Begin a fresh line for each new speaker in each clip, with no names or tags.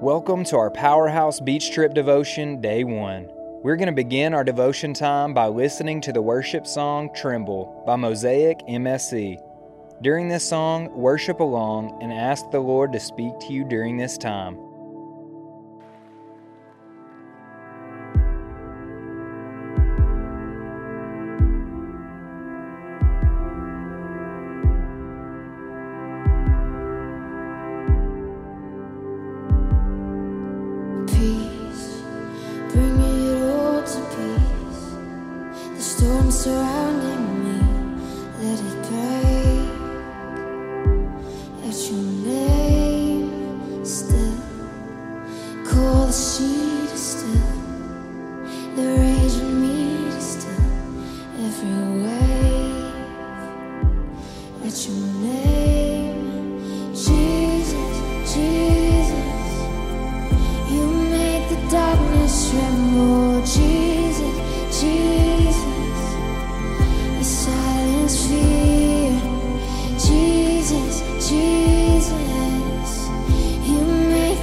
Welcome to our Powerhouse Beach Trip devotion, day one. We're going to begin our devotion time by listening to the worship song Tremble by Mosaic MSC. During this song, worship along and ask the Lord to speak to you during this time.
Storm surrounding me, let it break. At your name, still, call the sea to still, the rage in me to still, every wave. At your name,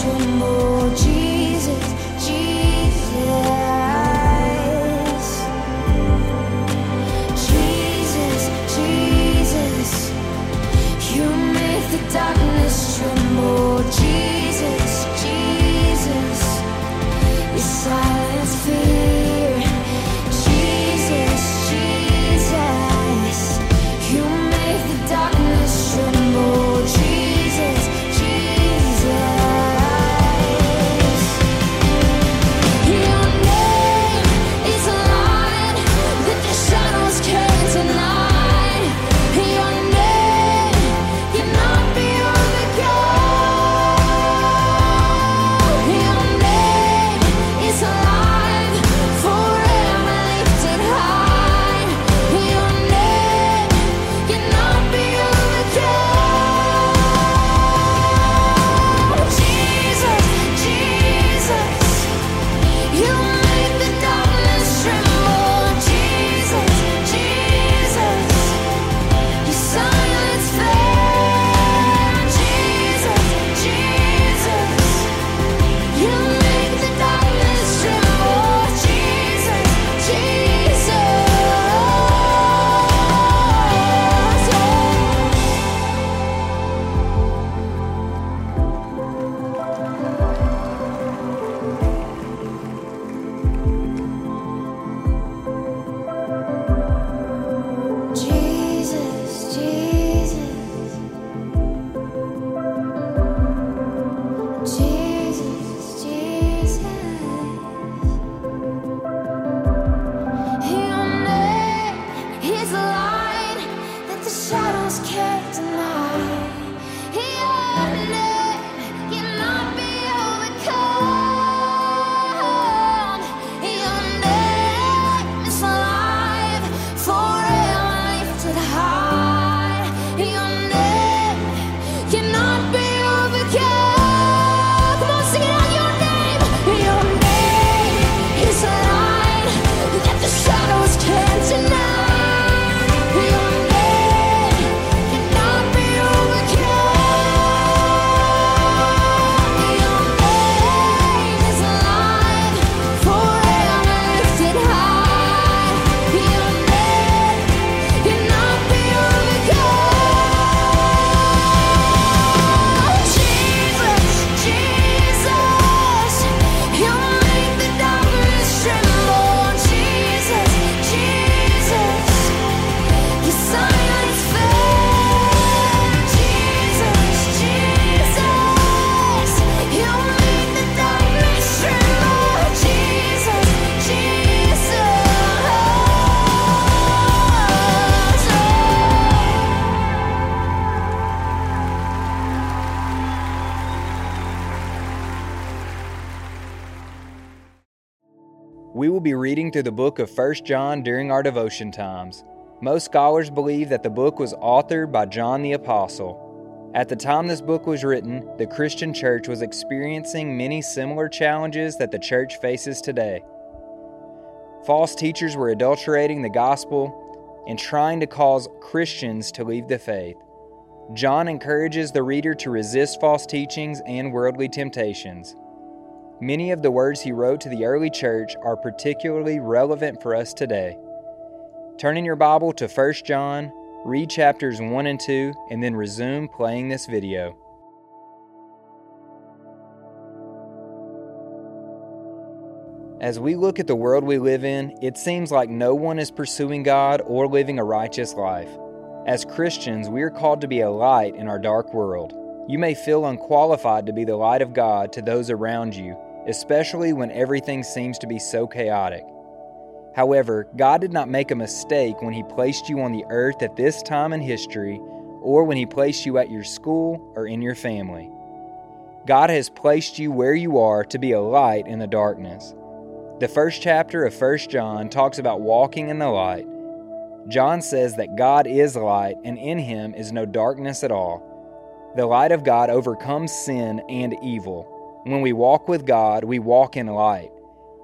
darkness tremble,
will be reading through the book of 1 John during our devotion times. Most scholars believe that the book was authored by John the Apostle. At the time this book was written, the Christian church was experiencing many similar challenges that the church faces today. False teachers were adulterating the gospel and trying to cause Christians to leave the faith. John encourages the reader to resist false teachings and worldly temptations. Many of the words he wrote to the early church are particularly relevant for us today. Turn in your Bible to 1 John, read chapters 1 and 2, and then resume playing this video. As we look at the world we live in, it seems like no one is pursuing God or living a righteous life. As Christians, we are called to be a light in our dark world. You may feel unqualified to be the light of God to those around you especially when everything seems to be so chaotic. However, God did not make a mistake when He placed you on the earth at this time in history or when He placed you at your school or in your family. God has placed you where you are to be a light in the darkness. The first chapter of 1 John talks about walking in the light. John says that God is light and in Him is no darkness at all. The light of God overcomes sin and evil. When we walk with God, we walk in light.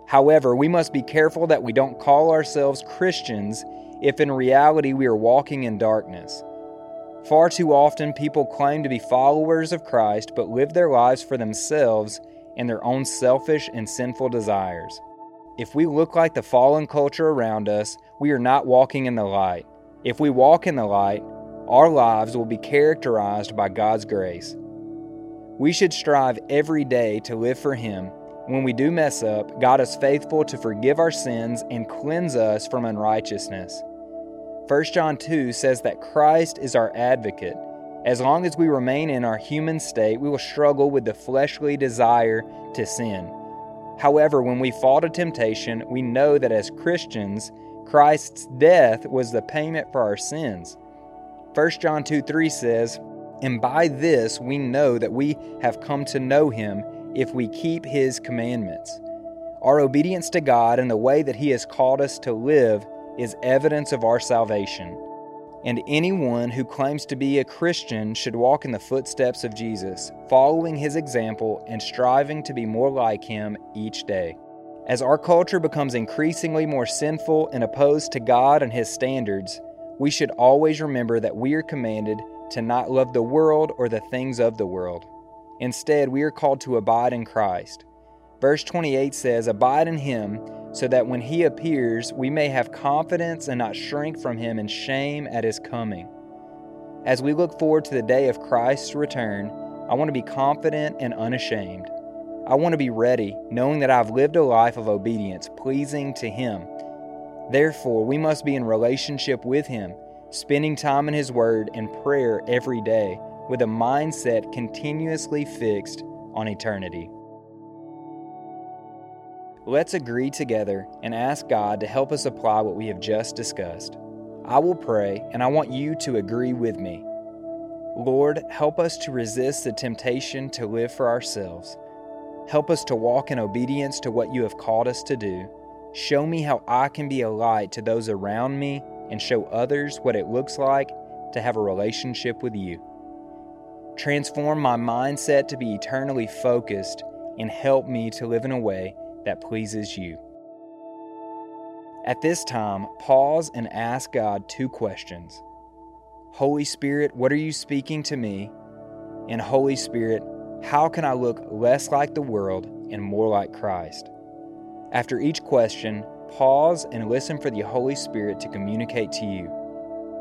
However, we must be careful that we don't call ourselves Christians if in reality we are walking in darkness. Far too often, people claim to be followers of Christ but live their lives for themselves and their own selfish and sinful desires. If we look like the fallen culture around us, we are not walking in the light. If we walk in the light, our lives will be characterized by God's grace. We should strive every day to live for Him. When we do mess up, God is faithful to forgive our sins and cleanse us from unrighteousness. 1 John 2 says that Christ is our advocate. As long as we remain in our human state, we will struggle with the fleshly desire to sin. However, when we fall to temptation, we know that as Christians, Christ's death was the payment for our sins. 1 John 2 3 says, and by this we know that we have come to know him if we keep his commandments. Our obedience to God and the way that he has called us to live is evidence of our salvation. And anyone who claims to be a Christian should walk in the footsteps of Jesus, following his example and striving to be more like him each day. As our culture becomes increasingly more sinful and opposed to God and his standards, we should always remember that we are commanded to not love the world or the things of the world. Instead, we are called to abide in Christ. Verse 28 says, Abide in him, so that when he appears, we may have confidence and not shrink from him in shame at his coming. As we look forward to the day of Christ's return, I want to be confident and unashamed. I want to be ready, knowing that I've lived a life of obedience, pleasing to him. Therefore, we must be in relationship with him spending time in His Word and prayer every day with a mindset continuously fixed on eternity. Let's agree together and ask God to help us apply what we have just discussed. I will pray, and I want you to agree with me. Lord, help us to resist the temptation to live for ourselves. Help us to walk in obedience to what you have called us to do. Show me how I can be a light to those around me and show others what it looks like to have a relationship with you. Transform my mindset to be eternally focused and help me to live in a way that pleases you. At this time, pause and ask God two questions Holy Spirit, what are you speaking to me? And Holy Spirit, how can I look less like the world and more like Christ? After each question, Pause and listen for the Holy Spirit to communicate to you.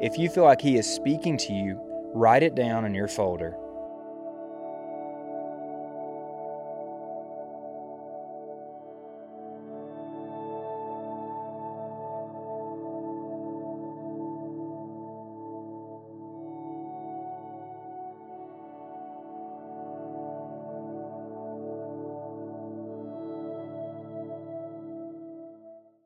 If you feel like He is speaking to you, write it down in your folder.